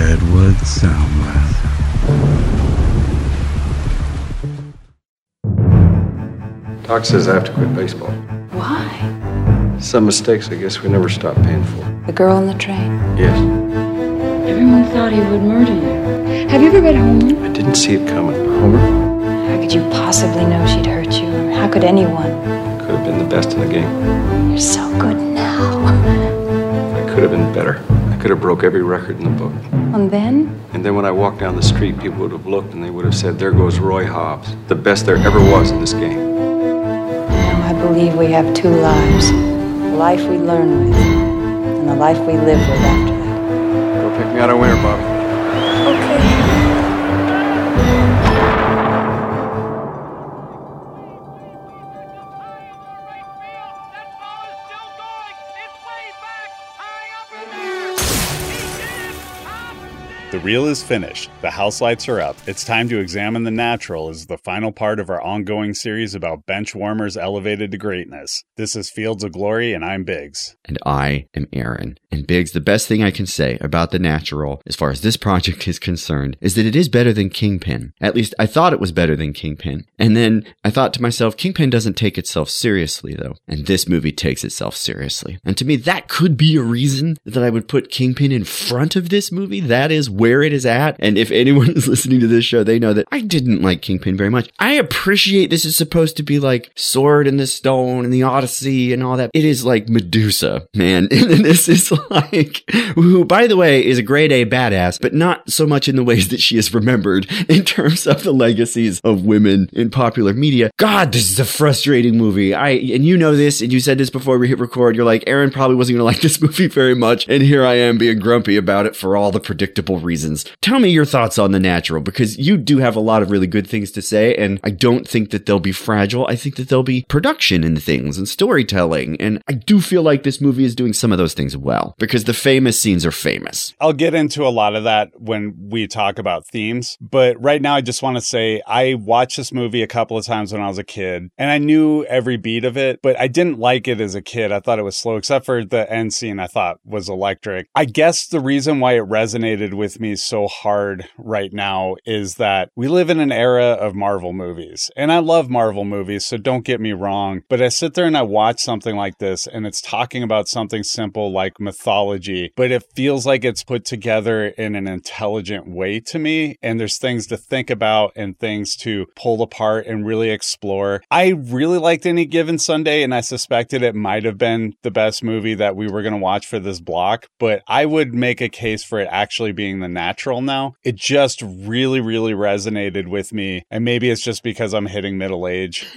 Redwood Soundwave. Doc says I have to quit baseball. Why? Some mistakes I guess we never stop paying for. The girl on the train. Yes. Everyone thought he would murder you. Have you ever read Homer? I didn't see it coming. Homer How could you possibly know she'd hurt you? How could anyone? could have been the best in the game. You're so good now. I could have been better. I could have broke every record in the book. And then? And then when I walked down the street, people would have looked and they would have said, There goes Roy Hobbs, the best there ever was in this game. Now I believe we have two lives. The life we learn with, and the life we live with after that. Go pick me out a winner, Bobby. Reel is finished. The house lights are up. It's time to examine the natural as the final part of our ongoing series about bench warmers elevated to greatness. This is Fields of Glory, and I'm Biggs. and I am Aaron. And Biggs, the best thing I can say about The Natural, as far as this project is concerned, is that it is better than Kingpin. At least I thought it was better than Kingpin. And then I thought to myself, Kingpin doesn't take itself seriously, though. And this movie takes itself seriously. And to me, that could be a reason that I would put Kingpin in front of this movie. That is where it is at. And if anyone is listening to this show, they know that I didn't like Kingpin very much. I appreciate this is supposed to be like Sword in the Stone and the Odyssey and all that. It is like Medusa, man. And this is like, who, by the way, is a grade A badass, but not so much in the ways that she is remembered in terms of the legacies of women in popular media. God, this is a frustrating movie. I, and you know this, and you said this before we hit record. You're like, Aaron probably wasn't going to like this movie very much. And here I am being grumpy about it for all the predictable reasons. Tell me your thoughts on The Natural, because you do have a lot of really good things to say, and I don't think that they'll be fragile. I think that there'll be production in things and storytelling. And I do feel like this movie is doing some of those things well, because the famous scenes are famous. I'll get into a lot of that when we talk about themes, but right now I just want to say I watched this movie a couple of times when I was a kid and I knew every beat of it, but I didn't like it as a kid. I thought it was slow, except for the end scene I thought was electric. I guess the reason why it resonated with me so hard right now is that we live in an era of Marvel movies and I love Marvel movies, so don't get me wrong, but I sit there and I watch something like this and it's talking about something simple like mythology, but it feels like it's put together in an intelligent way to me. And there's things to think about and things to pull apart and really explore. I really liked Any Given Sunday, and I suspected it might have been the best movie that we were going to watch for this block, but I would make a case for it actually being the natural now. It just really, really resonated with me. And maybe it's just because I'm hitting middle age.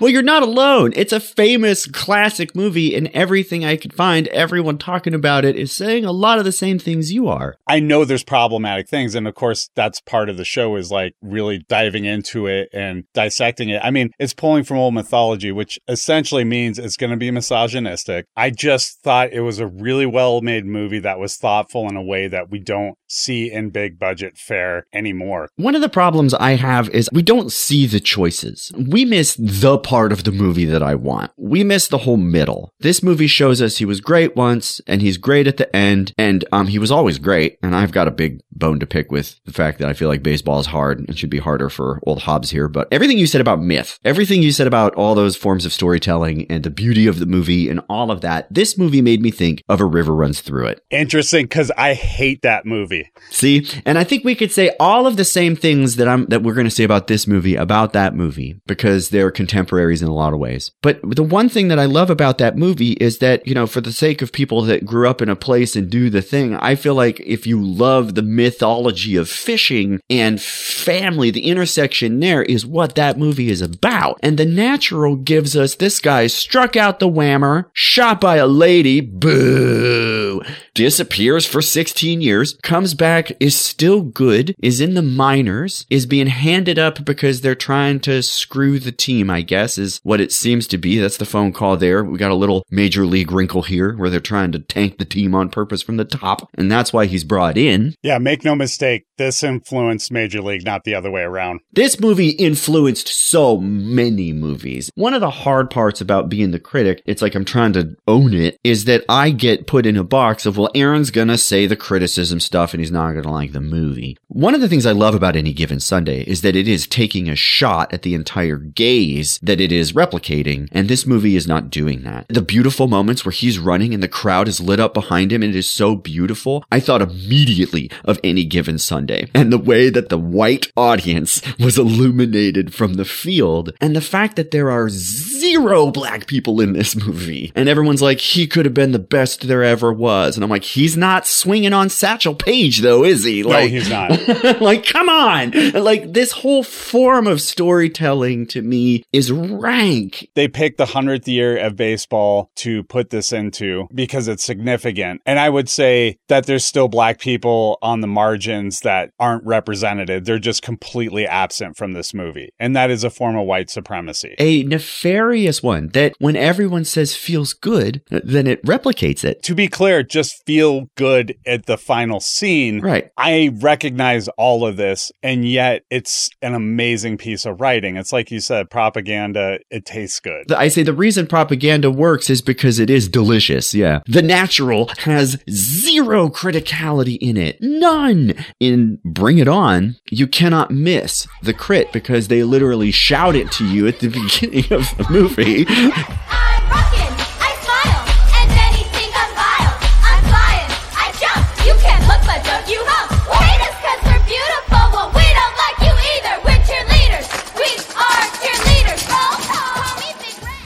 Well, you're not alone. It's a famous classic movie, and everything I could find, everyone talking about it is saying a lot of the same things you are. I know there's problematic things. And of course, that's part of the show is like really diving into it and dissecting it. I mean, it's pulling from old mythology, which essentially means it's going to be misogynistic. I just thought it was a really well made movie that was thoughtful in a way that we don't see in big budget fare anymore. One of the problems I have is we don't see the choices. We miss the part of the movie that I want. We miss the whole middle. This movie shows us he was great once and he's great at the end and um he was always great and I've got a big bone to pick with the fact that I feel like baseball is hard and should be harder for old Hobbs here, but everything you said about myth, everything you said about all those forms of storytelling and the beauty of the movie and all of that, this movie made me think of A River Runs Through It. Interesting because I hate that movie. See, and I think we could say all of the same things that I'm that we're going to say about this movie about that movie because they're contemporaries in a lot of ways. But the one thing that I love about that movie is that you know, for the sake of people that grew up in a place and do the thing, I feel like if you love the mythology of fishing and family, the intersection there is what that movie is about. And The Natural gives us this guy struck out the whammer, shot by a lady, boo, disappears for 16 years, comes back, is still good, is in the minors, is being handed up because they're trying to screw the team, I guess, is what it seems to be. That's the phone call there. We got a little major league wrinkle here where they're trying to tank the team on purpose from the top. And that's why he's brought in. Yeah, make no mistake, this influenced Major League, not the other way around. This movie influenced so many movies. One of the hard parts about being the critic, it's like I'm trying to own it, is that I get put in a box box of, well, Aaron's gonna say the criticism stuff and he's not gonna like the movie. One of the things I love about Any Given Sunday is that it is taking a shot at the entire gaze that it is replicating, and this movie is not doing that. The beautiful moments where he's running and the crowd is lit up behind him and it is so beautiful, I thought immediately of Any Given Sunday and the way that the white audience was illuminated from the field and the fact that there are zero black people in this movie. And everyone's like, he could have been the best there ever was. And I'm like, he's not swinging on Satchel Paige though, is he? Like, no, he's not. like, come on. Like, this whole form of storytelling to me is rank. They picked the 100th year of baseball to put this into because it's significant. And I would say that there's still black people on the margins that aren't represented. They're just completely absent from this movie. And that is a form of white supremacy. A nefarious one that when everyone says feels good, then it replicates it. To be clear, just feel good at the final scene. Right. I recognize all of this, and yet it's an amazing piece of writing. It's like you said, propaganda, it tastes good. I say the reason propaganda works is because it is delicious. Yeah. The natural has zero criticality in it. None. In Bring It On, you cannot miss the crit because they literally shout it to you at the beginning of the movie.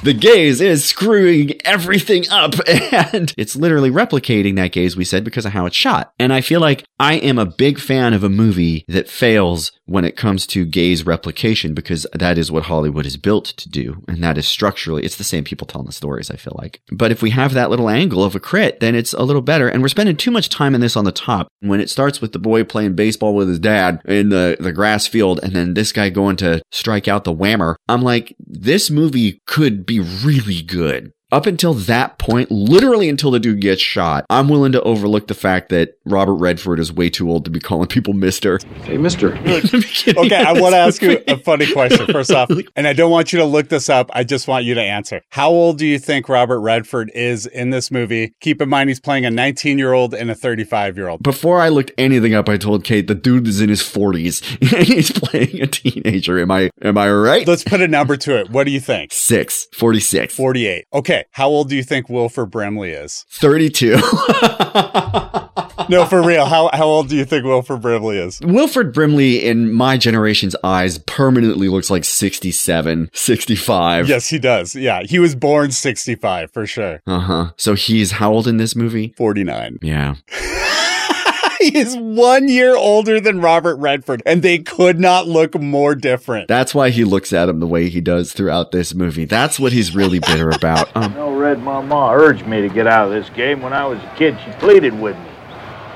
the gaze is screwing everything up and it's literally replicating that gaze we said because of how it's shot. And I feel like I am a big fan of a movie that fails when it comes to gaze replication because that is what Hollywood is built to do. And that is structurally, it's the same people telling the stories, I feel like. But if we have that little angle of a crit, then it's a little better. And we're spending too much time in this on the top. When it starts with the boy playing baseball with his dad in the, the grass field and then this guy going to strike out the whammer, I'm like, this movie could be really good. Up until that point, literally until the dude gets shot, I'm willing to overlook the fact that Robert Redford is way too old to be calling people Mister. Hey, mister. Okay, I want to ask you a funny question. First off, and I don't want you to look this up. I just want you to answer. How old do you think Robert Redford is in this movie? Keep in mind he's playing a 19 year old and a 35 year old. Before I looked anything up, I told Kate the dude is in his 40s and he's playing a teenager. Am I am I right? Let's put a number to it. What do you think? Six, 46, 48. Okay. How old do you think Wilford Brimley is? 32. No, for real. How, how old do you think Wilford Brimley is? Wilford Brimley, in my generation's eyes, permanently looks like 67, 65. Yes, he does. Yeah. He was born 65 for sure. Uh huh. So he's how old in this movie? 49. Yeah. he is one year older than Robert Redford, and they could not look more different. That's why he looks at him the way he does throughout this movie. That's what he's really bitter about. Um, No, Red, my ma urged me to get out of this game when I was a kid. She pleaded with me.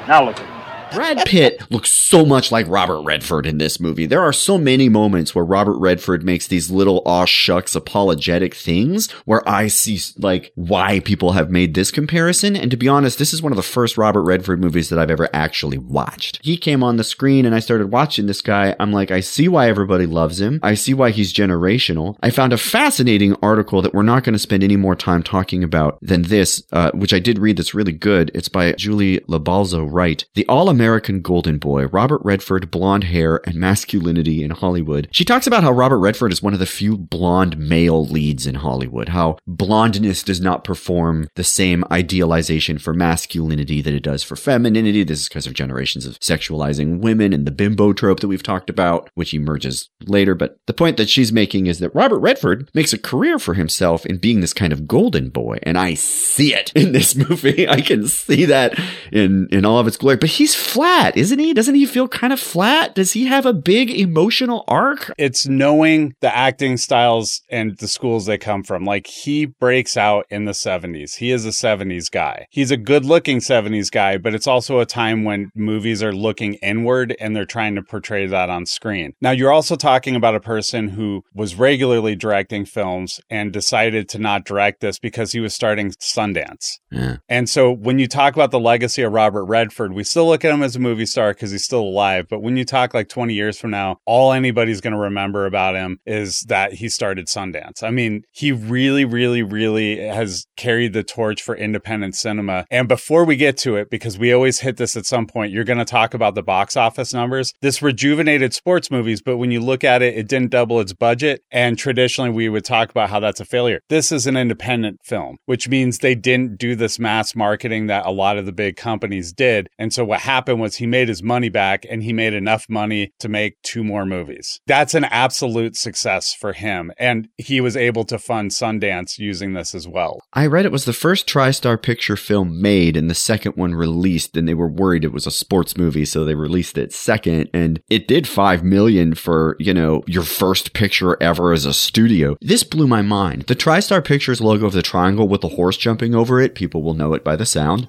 Now look at me. Brad Pitt looks so much like Robert Redford in this movie. There are so many moments where Robert Redford makes these little aw shucks apologetic things where I see like why people have made this comparison. And to be honest, this is one of the first Robert Redford movies that I've ever actually watched. He came on the screen and I started watching this guy. I'm like, I see why everybody loves him. I see why he's generational. I found a fascinating article that we're not going to spend any more time talking about than this, uh, which I did read that's really good. It's by Julie Lobalzo Wright. The All American Golden Boy, Robert Redford, blonde hair, and masculinity in Hollywood. She talks about how Robert Redford is one of the few blonde male leads in Hollywood, how blondness does not perform the same idealization for masculinity that it does for femininity. This is because of generations of sexualizing women and the bimbo trope that we've talked about, which emerges later. But the point that she's making is that Robert Redford makes a career for himself in being this kind of golden boy. And I see it in this movie. I can see that in, in all of its glory. But he's flat, isn't he? Doesn't he feel kind of flat? Does he have a big emotional arc? It's knowing the acting styles and the schools they come from. Like he breaks out in the 70s. He is a 70s guy. He's a good looking 70s guy, but it's also a time when movies are looking inward and they're trying to portray that on screen. Now, you're also talking about a person who was regularly directing films and decided to not direct this because he was starting Sundance. Yeah. And so when you talk about the legacy of Robert Redford, we still look at him him as a movie star because he's still alive. But when you talk like 20 years from now, all anybody's going to remember about him is that he started Sundance. I mean, he really, really, really has carried the torch for independent cinema. And before we get to it, because we always hit this at some point, you're going to talk about the box office numbers. This rejuvenated sports movies, but when you look at it, it didn't double its budget. And traditionally, we would talk about how that's a failure. This is an independent film, which means they didn't do this mass marketing that a lot of the big companies did. And so what happened was he made his money back and he made enough money to make two more movies. That's an absolute success for him. And he was able to fund Sundance using this as well. I read it was the first TriStar picture film made and the second one released, and they were worried it was a sports movie, so they released it second. And it did five million for, you know, your first picture ever as a studio. This blew my mind. The TriStar Pictures logo of the triangle with the horse jumping over it, people will know it by the sound.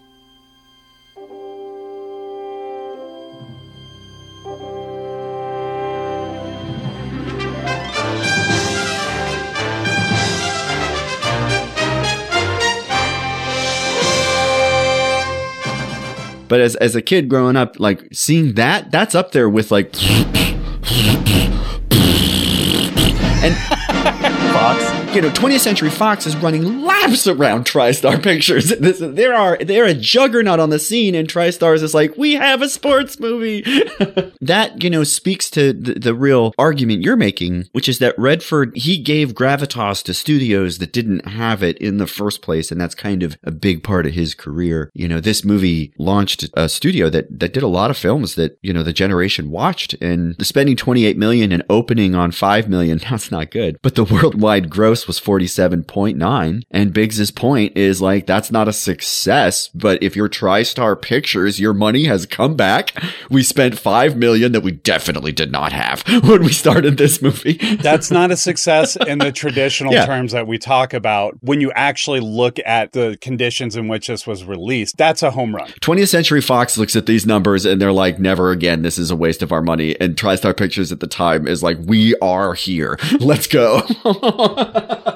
But as as a kid growing up, like seeing that, that's up there with like and. You know, 20th Century Fox is running laps around TriStar Pictures. This, there are they're a juggernaut on the scene, and TriStars is like, we have a sports movie. that you know speaks to the, the real argument you're making, which is that Redford he gave gravitas to studios that didn't have it in the first place, and that's kind of a big part of his career. You know, this movie launched a studio that that did a lot of films that you know the generation watched, and spending 28 million and opening on 5 million, that's not good. But the worldwide gross was 47.9, and Biggs's point is like that's not a success. But if you're TriStar Pictures, your money has come back. We spent 5 million that we definitely did not have when we started this movie. That's not a success in the traditional Yeah. terms that we talk about. When you actually look at the conditions in which this was released, that's a home run. 20th Century Fox looks at these numbers and they're like, never again. This is a waste of our money. And TriStar Pictures at the time is like, we are here. Let's go.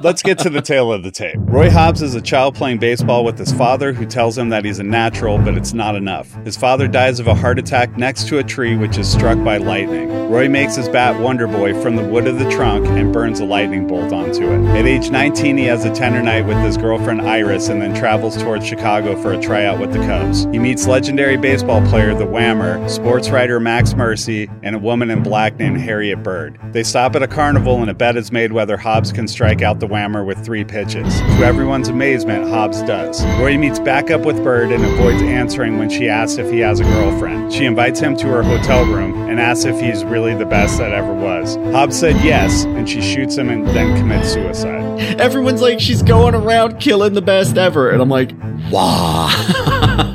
Let's get to the tail of the tape. Roy Hobbs is a child playing baseball with his father, who tells him that he's a natural, but it's not enough. His father dies of a heart attack next to a tree which is struck by lightning. Roy makes his bat Wonder Boy from the wood of the trunk and burns a lightning bolt onto it. At age 19, he has a tender night with his girlfriend Iris and then travels towards Chicago for a tryout with the Cubs. He meets legendary baseball player The Whammer, sports writer Max Mercy, and a woman in black named Harriet Bird. They stop at a carnival and a bet is made whether Hobbs can strike out the Whammer with three pitches. To everyone's amazement, Hobbs does. Roy meets back up with Bird and avoids answering when she asks if he has a girlfriend. She invites him to her hotel room and asks if he's really the best that ever was. Hobbs said yes, and she shoots him and then commits suicide. Everyone's like, she's going around killing the best ever. And I'm like, wow.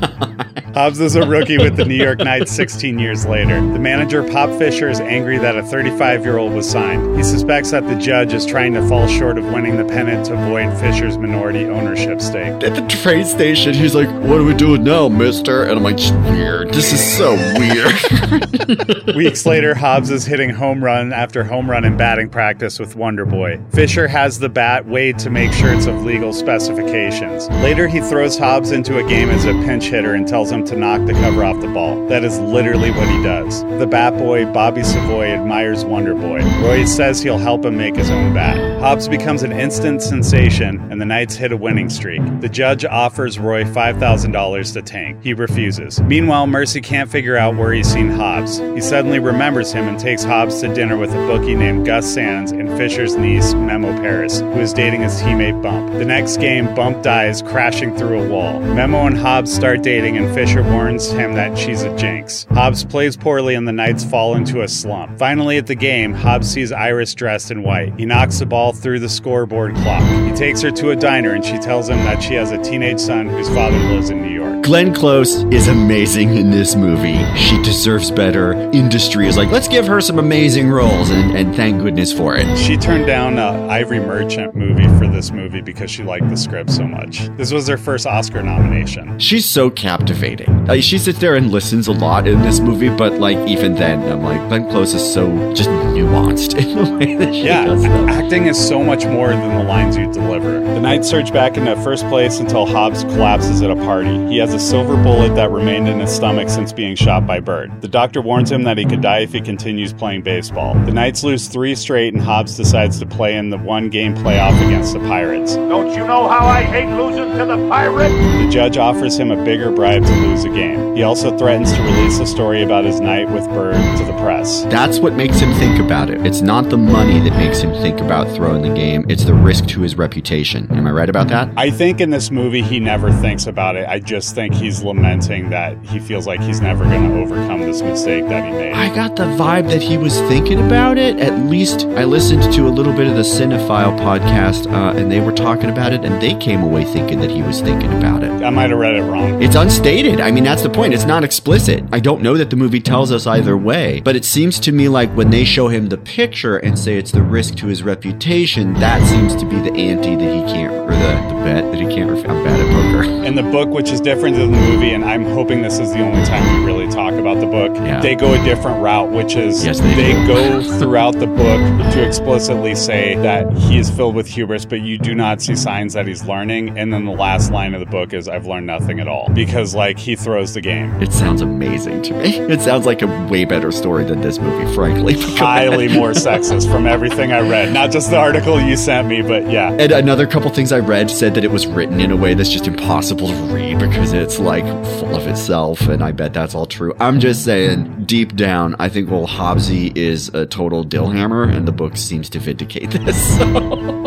Hobbs is a rookie with the New York Knights 16 years later. The manager, Pop Fisher, is angry that a 35 year old was signed. He suspects that the judge is trying to fall short of winning the pennant to avoid Fisher's minority ownership stake. At the train station, he's like, what are we doing now, mister? And I'm like, weird. This is so weird. Weeks later, Hobbs is hitting home run after home run in batting practice with Wonder Boy. Fisher has the bat weighed to make sure it's of legal specifications. Later, he throws Hobbs into a game as a pinch hitter and tells him to knock the cover off the ball. That is literally what he does. The bat boy, Bobby Savoy, admires Wonder Boy. Roy says he'll help him make his own bat. Hobbs becomes an instant sensation, and the Knights hit a winning streak. The judge offers Roy $5,000 to tank. He refuses. Meanwhile, Mercy can't figure out where he's seen Hobbs. He suddenly remembers him and takes Hobbs to dinner with a bookie named Gus Sands and Fisher's niece, Memo Paris, who is dating his teammate Bump. The next game, Bump dies crashing through a wall. Memo and Hobbs start dating, and Fisher warns him that she's a jinx. Hobbs plays poorly, and the Knights fall into a slump. Finally, at the game, Hobbs sees Iris dressed in white. He knocks the ball through the scoreboard clock. He takes her to a diner, and she tells him that she has a teenage son whose father lives in New. Glenn Close is amazing in this movie. She deserves better. Industry is like, let's give her some amazing roles, and, and thank goodness for it. She turned down a Ivory Merchant movie for this movie because she liked the script so much. This was her first Oscar nomination. She's so captivating. Uh, she sits there and listens a lot in this movie, but like even then, I'm like Glenn Close is so just nuanced in the way that she Yeah, does stuff. acting is so much more than the lines you deliver. The Knights surge back into first place until Hobbs collapses at a party. He has a silver bullet that remained in his stomach since being shot by Bird. The doctor warns him that he could die if he continues playing baseball. The Knights lose three straight, and Hobbs decides to play in the one game playoff against the Pirates. Don't you know how I hate losing to the Pirates? The judge offers him a bigger bribe to lose a game. He also threatens to release a story about his night with Bird to the press. That's what makes him think about it. It's not the money that makes him think about throwing the game. It's the risk to his reputation. Am I right about that? I think in this movie he never thinks about it. I just think he's lamenting that he feels like he's never going to overcome this mistake that he made. I got the vibe that he was thinking about it. At least I listened to a little bit of the Cinephile podcast, uh, and they were talking about it, and they came away thinking that he was thinking about it. I might have read it wrong. It's unstated. I mean, that's the point. It's not explicit. I don't know that the movie tells us either way, but it seems to me like when they show him the picture and say it's the risk to his reputation, that seems to be the ante that he can't, or the, the bet that he can't. Ref- I'm bad In the book, which is different than the movie, and I'm hoping this is the only time we really talk about the book, Yeah. they go a different route, which is Yes, they do. go throughout the book to explicitly say that he is filled with hubris, but you do not see signs that he's learning. And then the last line of the book is, I've learned nothing at all. Because, like, he throws the game. It sounds amazing to me. It sounds like a way better story than this movie, frankly. highly more sexist from everything I read. Not just the article you sent me, but yeah. And another couple things I read said that it was written in a way that's just impossible to read because it's like full of itself, and I bet that's all true. I'm just saying, deep down, I think well Hobbsy is a total dillhammer, and the book seems to vindicate this.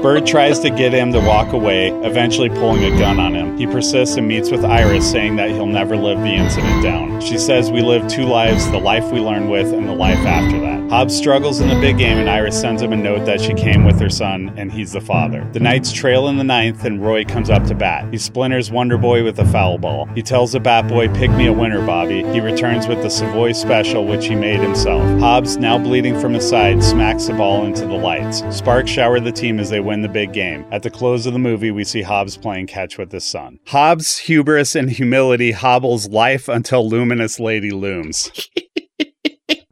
Bird tries to get him to walk away, eventually pulling a gun on him. He persists and meets with Iris, saying that he'll never live the incident down. She says we live two lives the life we learn with and the life after that. Hobbs struggles in the big game, and Iris sends him a note that she came with her son, and he's the father. The Knights trail in the ninth, and Roy comes up to bat. He splinters Wonder Boy with a foul ball. He tells the bat boy, Pick me a winner, Bobby. He returns with the Savoy special, which he made himself. Hobbs, now bleeding from his side, smacks the ball into the lights. Sparks shower the team as they win the big game. At the close of the movie, we see Hobbs playing catch with his son. Hobbs' hubris and humility hobbles life until Luminous Lady looms.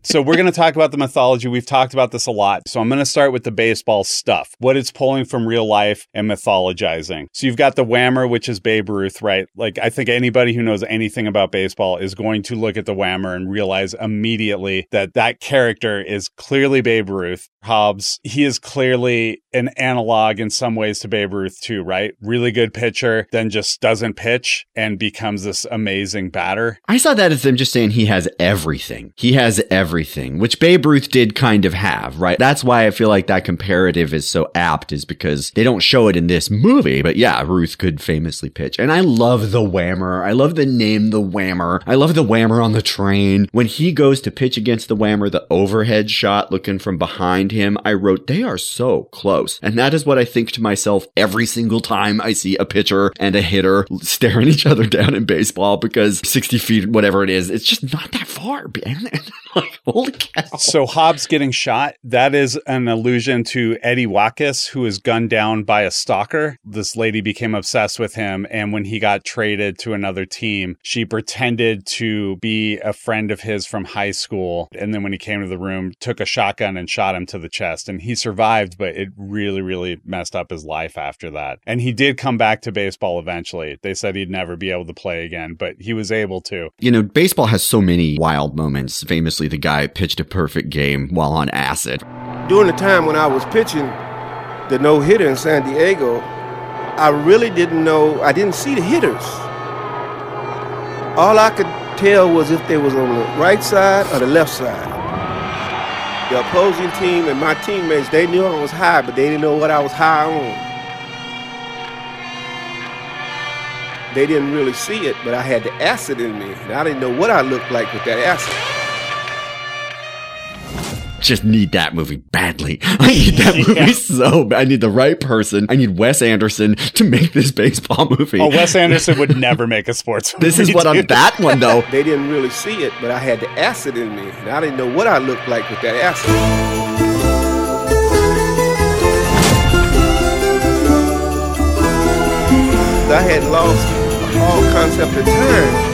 So we're going to talk about the mythology. We've talked about this a lot. So I'm going to start with the baseball stuff, what it's pulling from real life and mythologizing. So you've got the whammer, which is Babe Ruth, right? Like I think anybody who knows anything about baseball is going to look at the whammer and realize immediately that that character is clearly Babe Ruth. Hobbs, he is clearly an analog in some ways to Babe Ruth too, right? Really good pitcher, then just doesn't pitch and becomes this amazing batter. I saw that as them just saying he has everything. He has everything, which Babe Ruth did kind of have, right? That's why I feel like that comparative is so apt, is because they don't show it in this movie. But yeah, Ruth could famously pitch. And I love the whammer. I love the name, the whammer. I love the whammer on the train. When he goes to pitch against the whammer, the overhead shot looking from behind him, I wrote, they are so close. And that is what I think to myself every single time I see a pitcher and a hitter staring each other down in baseball because 60 feet, whatever it is, it's just not that far, man. like, holy cow. So Hobbs getting shot, that is an allusion to Eddie Waitkus, who was gunned down by a stalker. This lady became obsessed with him, and when he got traded to another team, she pretended to be a friend of his from high school. And then when he came to the room, took a shotgun and shot him to the chest. And he survived, but it really, really messed up his life after that. And he did come back to baseball eventually. They said he'd never be able to play again, but he was able to. You know, baseball has so many wild moments. Famously, the guy pitched a perfect game while on acid. during the time when I was pitching the no hitter in San Diego, I really didn't know, I didn't see the hitters. All I could tell was if they was on the right side or the left side. The opposing team and my teammates, they knew I was high, but they didn't know what I was high on. They didn't really see it, but I had the acid in me, and I didn't know what I looked like with that acid. Just need that movie badly. I need that movie Yeah. so bad. I need the right person. I need Wes Anderson to make this baseball movie. Oh, Wes Anderson would never make a sports movie. this is what I'm dude. that one though. They didn't really see it, but I had the acid in me, and I didn't know what I looked like with that acid. I had lost all concept of time.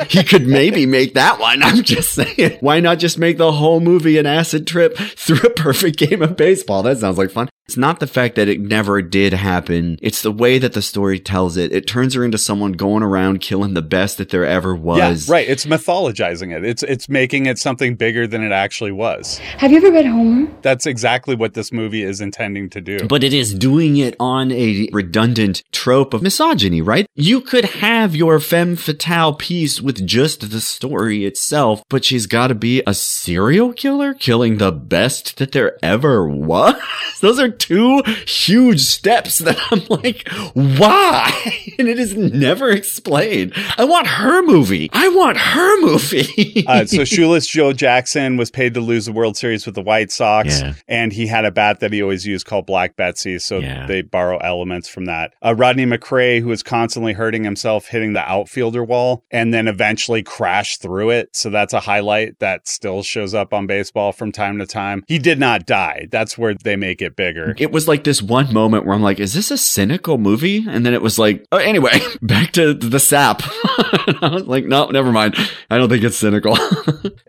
he could maybe make that one. I'm just saying. Why not just make the whole movie an acid trip through a perfect game of baseball? That sounds like fun. It's not the fact that it never did happen. It's the way that the story tells it. It turns her into someone going around killing the best that there ever was. Yeah, right. It's mythologizing it. It's it's making it something bigger than it actually was. Have you ever read Homer? That's exactly what this movie is intending to do. But it is doing it on a redundant trope of misogyny, right? You could have your femme fatale piece with just the story itself, but she's got to be a serial killer killing the best that there ever was. Those are two huge steps that I'm like, why? And it is never explained. I want her movie. I want her movie. uh, so shoeless Joe Jackson was paid to lose the World Series with the White Sox, Yeah. and he had a bat that he always used called Black Betsy. So Yeah. they borrow elements from that. Uh, Rodney McCray, who was constantly hurting himself, hitting the outfielder wall, and then eventually crashed through it. So that's a highlight that still shows up on baseball from time to time. He did not die. That's where they make it bigger. It was like this one moment where I'm like, is this a cynical movie? And then it was like, oh, anyway, back to the sap. I was like, no, never mind. I don't think it's cynical.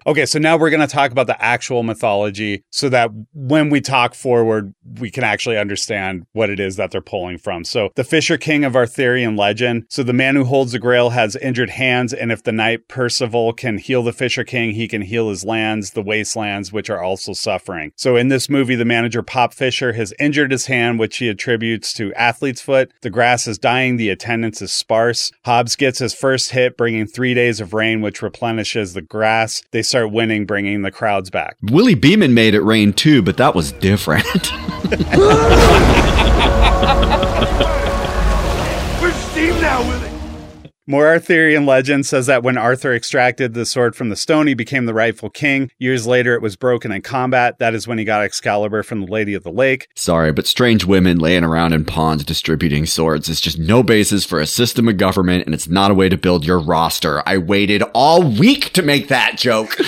Okay, so now we're going to talk about the actual mythology so that when we talk forward, we can actually understand what it is that they're pulling from. So, the Fisher King of Arthurian legend. So, the man who holds the grail has injured hands, and if the knight Percival can heal the Fisher King, he can heal his lands, the wastelands, which are also suffering. So, in this movie, the manager Pop Fisher has injured his hand, which he attributes to athlete's foot. The grass is dying, the attendance is sparse. Hobbs gets his first hit, bringing three days of rain, which replenishes the grass. They start winning, bringing the crowds back. Willie Beamen made it rain too, but that was different. More Arthurian legend says that when Arthur extracted the sword from the stone, he became the rightful king. Years later, it was broken in combat. That is when he got Excalibur from the Lady of the Lake. Sorry, but strange women laying around in ponds distributing swords is just no basis for a system of government, and it's not a way to build your roster. I waited all week to make that joke.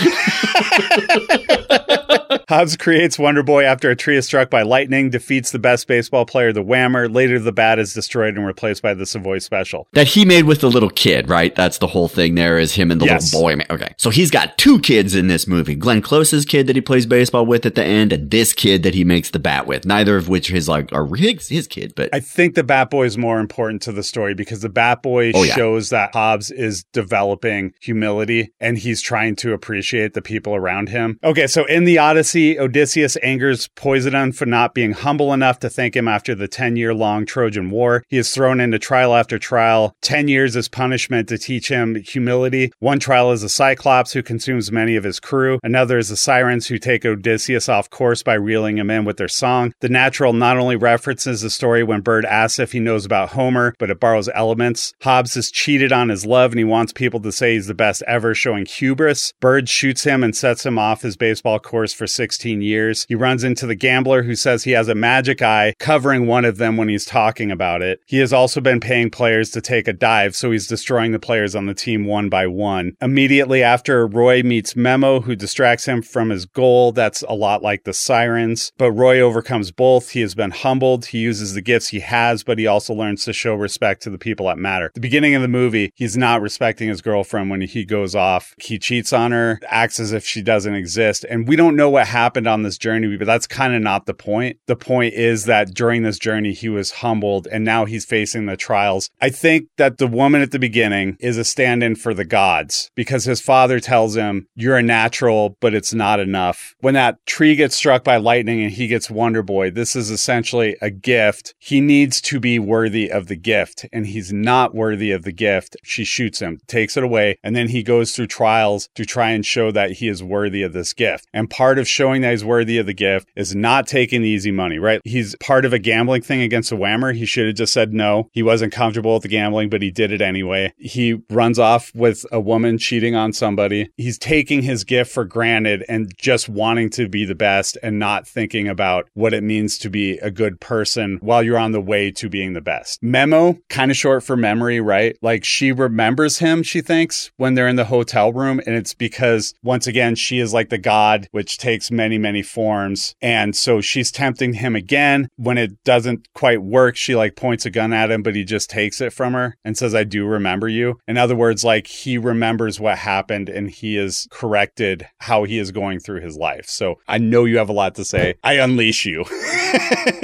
Hobbs creates Wonder Boy after a tree is struck by lightning, defeats the best baseball player, the Whammer. Later, the bat is destroyed and replaced by the Savoy Special. that he made with the little kid, right? That's the whole thing there is him and the Yes. little boy. man. Okay. So he's got two kids in this movie. Glenn Close's kid that he plays baseball with at the end and this kid that he makes the bat with. Neither of which is like, are his, his kid, but I think the Bat Boy is more important to the story because the Bat Boy Oh, yeah. shows that Hobbs is developing humility and he's trying to appreciate the people around him. Okay, so in the Odyssey, Odysseus angers Poseidon for not being humble enough to thank him after the 10 year long Trojan War. He is thrown into trial after trial, 10 years as punishment to teach him humility. One trial is a Cyclops who consumes many of his crew, another is the Sirens who take Odysseus off course by reeling him in with their song. The Natural not only references the story when Bird asks if he knows about Homer, but it borrows elements. Hobbs is cheated on his love and he wants people to say he's the best ever, showing hubris. Bird shoots him and sets him off his baseball course for 16 years. He runs into the gambler who says he has a magic eye covering one of them when he's talking about it. He has also been paying players to take a dive, so he's destroying the players on the team one by one. Immediately after, Roy meets Memo, who distracts him from his goal. That's a lot like the Sirens. But Roy overcomes both. He has been humbled. He uses the gifts he has, but he also learns to show respect to the people that matter. The beginning of the movie, he's not respecting his girlfriend when he goes off. He cheats on her, acts as if she doesn't exist. And we don't know what happened on this journey, but that's kind of not the point. The point is that during this journey, he was humbled and now he's facing the trials. I think that the woman at the beginning is a stand in for the gods because his father tells him, You're a natural, but it's not enough. When that tree gets struck by lightning and he gets Wonder Boy, this is essentially a gift. He needs to be worthy of the gift, and he's not worthy of the gift. She shoots him, takes it away, and then he goes through trials to try and show that he is worthy of this gift. And part of showing that he's worthy of the gift is not taking the easy money, right? He's part of a gambling thing against a whammer. He should have just said no. He wasn't comfortable with the gambling, but he did it anyway. He runs off with a woman cheating on somebody. He's taking his gift for granted and just wanting to be the best and not thinking about what it means to be a good person while you're on the way to being the best. Memo, kind of short for memory, right? Like she remembers him, she thinks, when they're in the hotel room. And it's because, once again, she is like the god, which takes many, many forms. And so she's tempting him again. When it doesn't quite work, she like points a gun at him, but he just takes it from her and says, I do remember you. In other words, like he remembers what happened and he has corrected how he is going through his life. So I know you have a lot to say. I unleash you.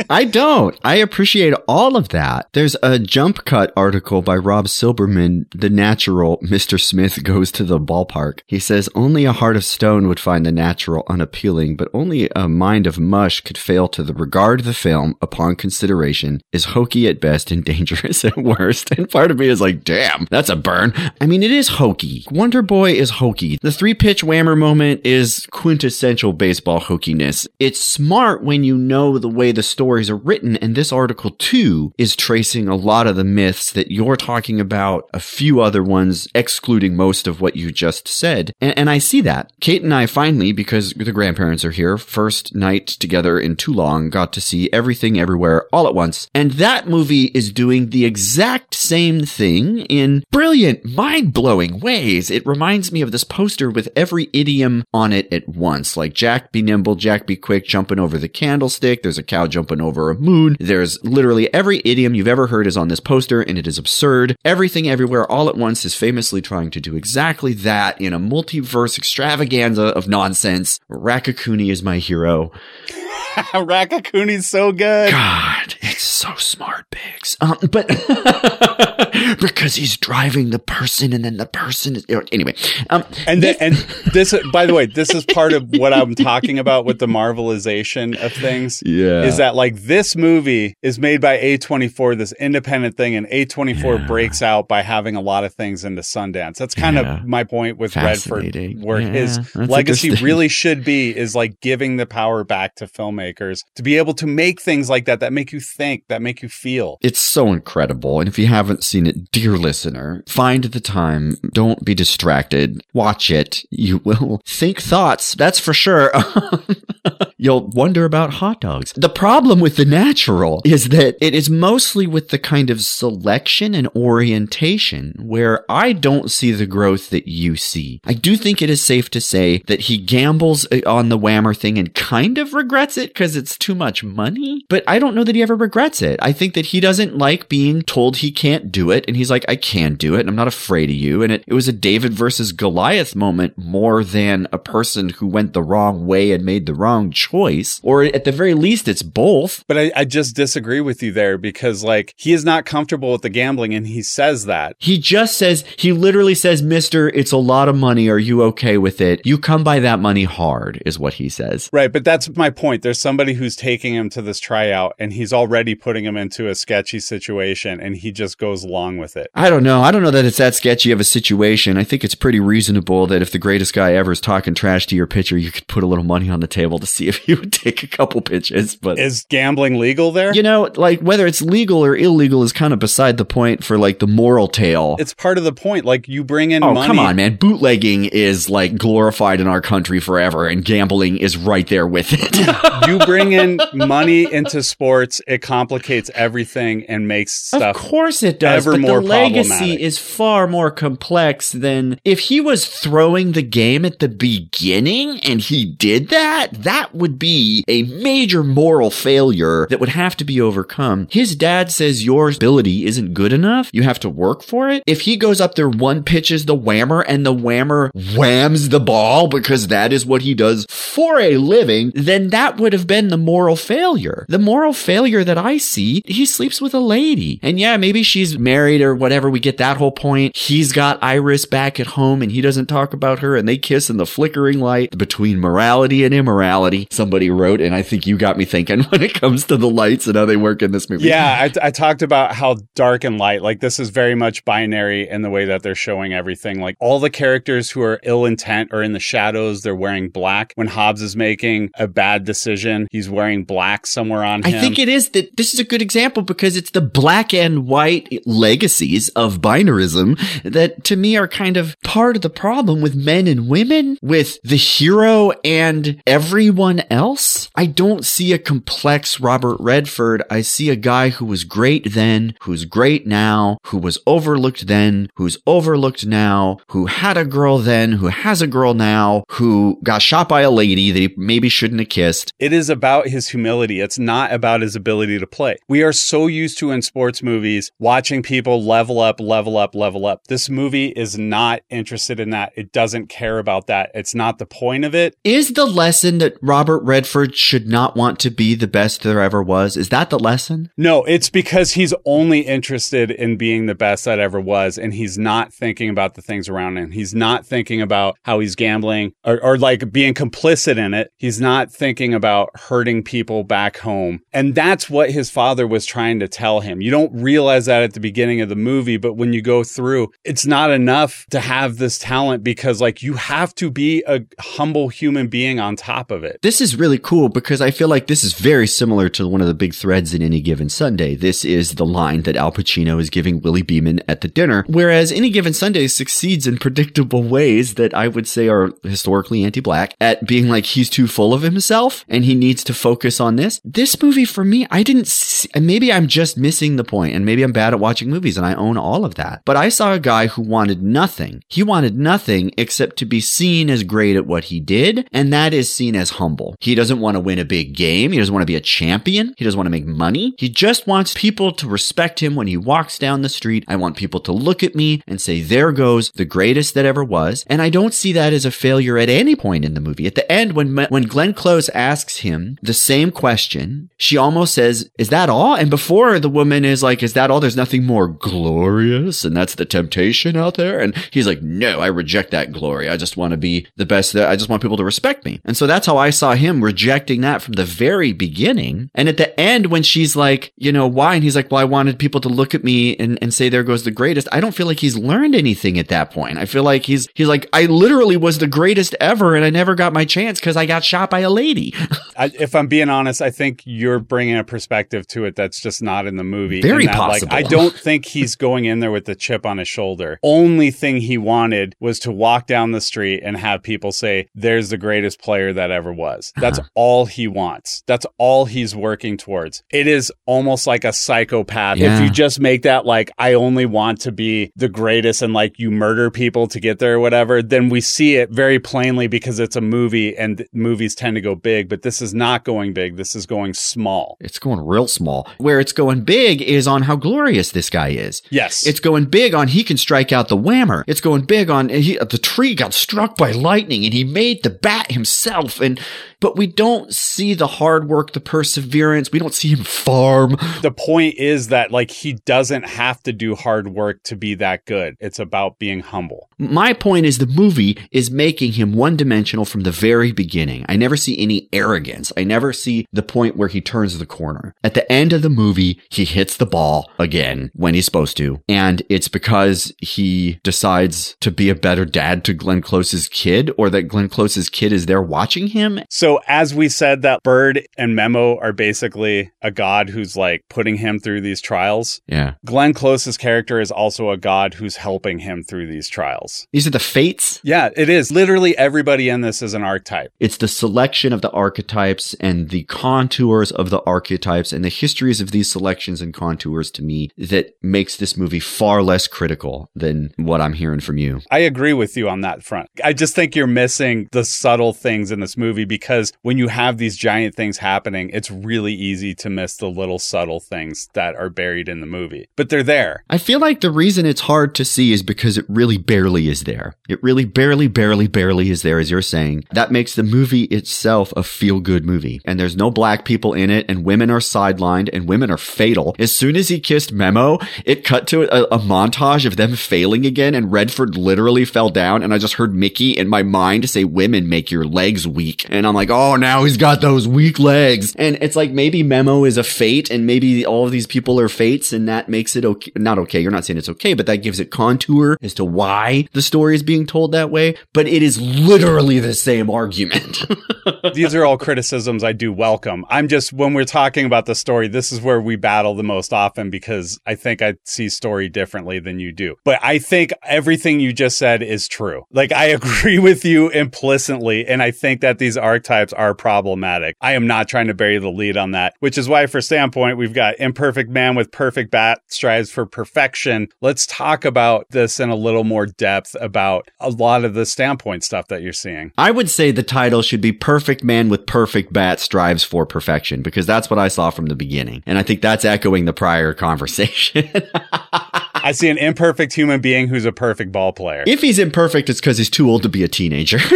I don't. I appreciate all of that. There's a jump cut article by Rob Silberman, The Natural, Mr. Smith Goes to the Ballpark. He says, Only a heart of stone would find the natural unappealing, but only a mind of mush could fail to the regard the film, upon consideration, is hokey at best and dangerous at worst. And part of me is like, damn, that's a burn. I mean, it is hokey. Wonder Boy is hokey. The three pitch whammer moment is quintessential baseball hokiness. It's smart when you know the way the stories are written, and this article too is tracing a lot of the myths that you're talking about, a few other ones, excluding most of what you just said. And, and I see that. Kate and I finally, because the grandparents are here, first night together in too long, got to see everything everywhere all at once. And that movie is doing the exact same thing in brilliant, mind blowing ways. It reminds me of this poster with every idiom on it at once, like Jack be nimble, Jack be quick, jumping over the candlestick. There's a cow jumping over a moon. There's literally every idiom you've ever heard is on this poster, and it is absurd. Everything everywhere all at once is famously trying to do exactly that in a multiverse extravaganza of nonsense. Rakakuni is my hero. Rakakuni's so good. God, it's so smart, Biggs. Um, but because he's driving the person, and then the person is anyway. Um, And th- and this, by the way, this is part of what I'm talking about with the marvelization of things. Yeah. is that like this movie is made by A24, this independent thing, and A24 breaks out by having a lot of things into Sundance. That's kind Yeah. of my point with Redford, where Yeah, his legacy really should be is like giving the power back to filmmakers to be able to make things like that that make you think, that make you feel. It's so incredible. And if you haven't seen dear listener, find the time. Don't be distracted. Watch it. You will think thoughts. That's for sure. You'll wonder about hot dogs. The problem with the natural is that it is mostly with the kind of selection and orientation where I don't see the growth that you see. I do think it is safe to say that he gambles uh, on the whammer thing and kind of regrets it because it's too much money, but I don't know that he ever regrets it. I think that he doesn't like being told he can't do it and he's like, I can do it and I'm not afraid of you. And it, it was a David versus Goliath moment more than a person who went the wrong way and made the wrong choice. Or at the very least, it's both. But I, I just disagree with you there because like he is not comfortable with the gambling and he says that. He just says, he literally says, Mister, it's a lot of money. Are you okay with it? You come by that money hard, is what he says. Right, but that's my point. There's somebody who's taking him to this tryout and he's already putting him into a sketchy situation and he just goes along with it. I don't know. I don't know that it's that sketchy of a situation. I think it's pretty reasonable that if the greatest guy ever is talking trash to your pitcher, you could put a little money on the table to see if he would take a couple pitches. But Is gambling legal there? you know, like whether it's legal or illegal is kind of beside the point for like the moral tale. It's part of the point. Like you bring in Oh, money. come on, man. Bootlegging is like glorified in our country forever, and gambling is right there with it. you bring in money into sports, it complicates everything and makes stuff. Of course it does, ever but more the legacy is far more complex than if he was throwing the game at the beginning and he did that, that would be a major moral failure that would have to be overcome. His dad says your ability isn't good enough. You have to work for it. If he goes up there, one pitches the whammer and the whammer whams the ball because that is what he does for a living, then that would have been the moral failure. The moral failure that I see, he sleeps with a lady. And yeah, maybe she's married or whatever. We get that whole point. He's got Iris back at home and he doesn't talk about her and they kiss in the flickering light between morality and immorality. Somebody wrote, and I think you got me thinking when it comes to the lights and how they work in this movie. Yeah, I, I talked about how dark and light, like this is very much binary in the way that they're showing everything. Like all the characters who are ill intent are in the shadows. They're wearing black. When Hobbs is making a bad decision, he's wearing black somewhere on I him. think it is that this is a good example because it's the black and white legacies of binarism that to me are kind of part of the problem with men and women, with the hero and everyone else. I don't see a complex Robert Redford. I see a guy who was great then, who's great now, who was overlooked then, who's overlooked now, who had a girl then, who has a girl now, who got shot by a lady that he maybe shouldn't have kissed. It is about his humility. It's not about his ability to play. We are so used to in sports movies watching people level up, level up, level up. This movie is not interested in that. It doesn't care about that. It's not the point of it. Is the lesson that Robert Redford should not want to be the best there ever was? Is that the lesson? No, it's because he's only interested in being the best that ever was, and he's not thinking about the things around him. He's not thinking about how he's gambling or, or like being complicit in it. He's not thinking about hurting people back home. And that's what his father was trying to tell him. You don't realize that at the beginning of the movie, but when you go through, it's not enough to have this talent because, like, you have to be a humble human being on top of it. This is really cool because I feel like this is very similar to one of the big threads in Any Given Sunday. This is the line that Al Pacino is giving Willie Beamen at the dinner, whereas Any Given Sunday succeeds in predictable ways that I would say are historically anti-black at being like he's too full of himself and he needs to focus on this. This movie for me, I didn't see, maybe I'm just missing the point and maybe I'm bad at watching movies and I own all of that. But I saw a guy who wanted nothing. He wanted nothing except to be seen as great at what he did, and that is seen as humble. He doesn't want to win a big game. He doesn't want to be a champion. He doesn't want to make money. He just wants people to respect him when he walks down the street. I want people to look at me and say, there goes the greatest that ever was. And I don't see that as a failure at any point in the movie. At the end, when, when Glenn Close asks him the same question, she almost says, is that all? And before the woman is like, is that all? There's nothing more glorious. And that's the temptation out there. And he's like, no, I reject that glory. I just want to be the best. I just want people to respect me. And so that's how I saw him rejecting that from the very beginning. And at the end, when she's like, you know, why? And he's like, well, I wanted people to look at me and, and say, there goes the greatest. I don't feel like he's learned anything at that point. I feel like he's, he's like, I literally was the greatest ever and I never got my chance because I got shot by a lady. I, if I'm being honest, I think you're bringing a perspective to it that's just not in the movie. Very that, possible. Like, I don't think he's going in there with the chip on his shoulder. Only thing he wanted was to walk down the street and have people say, "There's the greatest player that ever was." Uh-huh. That's all he wants. That's all he's working towards. It is almost like a psychopath. If you just make that like, "I only want to be the greatest," and like you murder people to get there or whatever, then we see it very plainly because it's a movie and movies tend to go big. But this is not going big. This is going small. It's going real small. Where it's going big is on how glorious this guy is. Yes. It's going big on he can strike out the whammer. It's going big on he, the tree got struck by lightning and he made the bat himself. And but we don't see the hard work, the perseverance. We don't see him farm. the point is that like he doesn't have to do hard work to be that good. It's about being humble. My point is the movie is making him one dimensional from the very beginning. I never see any arrogance. I never see the point where he turns the corner. At the end of the movie, he hits the ball again when he's supposed to. And it's because he decides to be a better dad to Glenn Close's kid or that Glenn Close's kid is there watching him. So as we said that Bird and Memo are basically a god who's like putting him through these trials. Yeah. Glenn Close's character is also a god who's helping him through these trials. These are the fates. Yeah, it is. Literally everybody in this is an archetype. It's the selection of the archetypes and the contours of the archetypes and the histories of these selections and contours to me that makes this movie far less critical than what I'm hearing from you. I agree with you on that front. I just think you're missing the subtle things in this movie because when you have these giant things happening, it's really easy to miss the little subtle things that are buried in the movie. But they're there. I feel like the reason it's hard to see is because it really barely is there. It really barely, barely, barely is there, as you're saying. That makes the movie itself a feel good movie. And there's no black people in it, and women are sidelined, and women are fatal. As soon as he kissed Memo, it cut to a, a montage of them failing again, and Redford literally fell down, and I just heard Mickey in my mind say, Women make your legs weak. And I'm like, oh, now he's got those weak legs. And it's like maybe Memo is a fate, and maybe all of these people are fates, and that makes it okay. Not okay. You're not saying it's okay, but that gives it contour as to why the story is being told that way. But it is literally the same argument. These are all criticisms I do welcome. I'm just, when we're talking about the story, this is where we battle the most often because I think I see story differently than you do. But I think everything you just said is true. Like, I agree with you implicitly. And I think that these archetypes are problematic. I am not trying to bury the lead on that, which is why, for standpoint, we've got imperfect man with perfect bat strives for perfection. Let's talk about this in a little more depth about a lot of the standpoint stuff that you're seeing. I would say the title should be Perfect Man with Perfect Bat Strives for Perfection because that's what I saw from the beginning. And I think that's echoing the prior conversation. I see an imperfect human being who's a perfect ball player. if he's imperfect, it's because he's too old to be a teenager.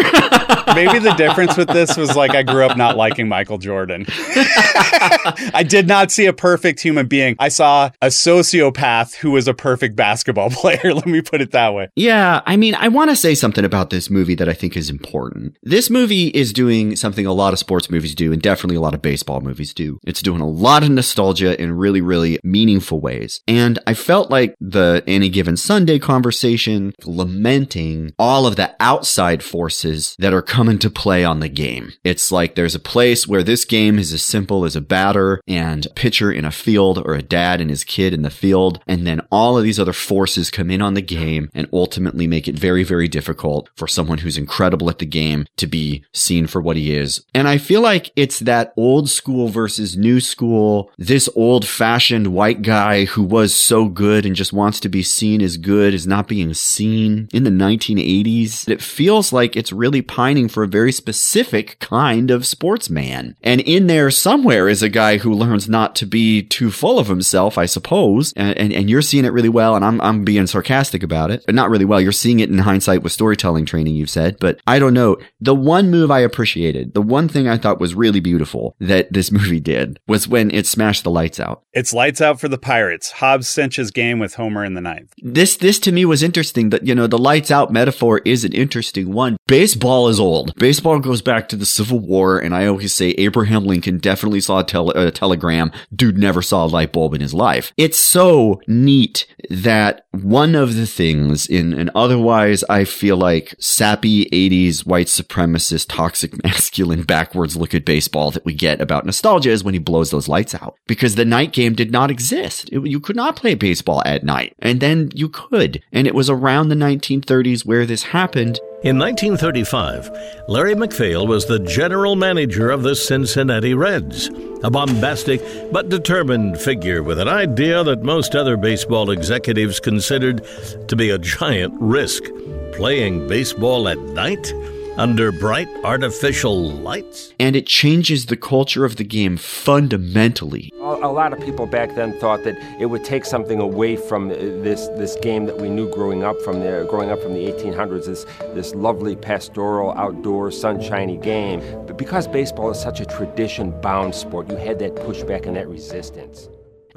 Maybe the difference with this was like I grew up not liking Michael Jordan. I did not see a perfect human being. I saw a sociopath who was a perfect basketball player. Let me put it that way. Yeah, I mean, I want to say something about this movie that I think is important. This movie is doing something a lot of sports movies do, and definitely a lot of baseball movies do. It's doing a lot of nostalgia in really, really meaningful ways. And I felt like the Any Given Sunday conversation lamenting all of the outside forces that are coming to play on the game. It's like there's a place where this game is as simple as a batter and pitcher in a field or a dad and his kid in the field. And then all of these other forces come in on the game and ultimately make it very, very difficult for someone who's incredible at the game to be seen for what he is. And I feel like it's that old school versus new school, this old fashioned white guy who was so good and just wants to be seen as good is not being seen in the 1980s. It feels like it's really pining for a very specific kind of sportsman. And in there somewhere is a guy who learns not to be too full of himself, I suppose. And, and, and you're seeing it really well. And I'm, I'm being sarcastic about it, but not really well. You're seeing it in hindsight with storytelling training, you've said, but I don't know. The one move I appreciated, the one thing I thought was really beautiful that this movie did was when it smashed the lights out. It's lights out for the Pirates. Hobbs cinches game with Homer in the ninth. This this to me was interesting that you know the lights out metaphor is an interesting one. Baseball is old. Baseball goes back to the Civil War, and I always say Abraham Lincoln definitely saw a, tele- a telegram. Dude never saw a light bulb in his life. It's so neat that one of the things in an otherwise I feel like sappy 80s white supremacist toxic masculine backwards look at baseball that we get about nostalgia is when he blows those lights out because the night game did not exist. It- you could not play baseball at night, and then you could, and it was around the 1930s where this happened. In 1935, Larry MacPhail was the general manager of the Cincinnati Reds, a bombastic but determined figure with an idea that most other baseball executives considered to be a giant risk. Playing baseball at night? Under bright artificial lights? and it changes the culture of the game fundamentally. A a lot of people back then thought that it would take something away from uh, this this game that we knew growing up from the growing up from the 1800s. This this lovely pastoral outdoor sunshiny game. But because baseball is such a tradition-bound sport, you had that pushback and that resistance.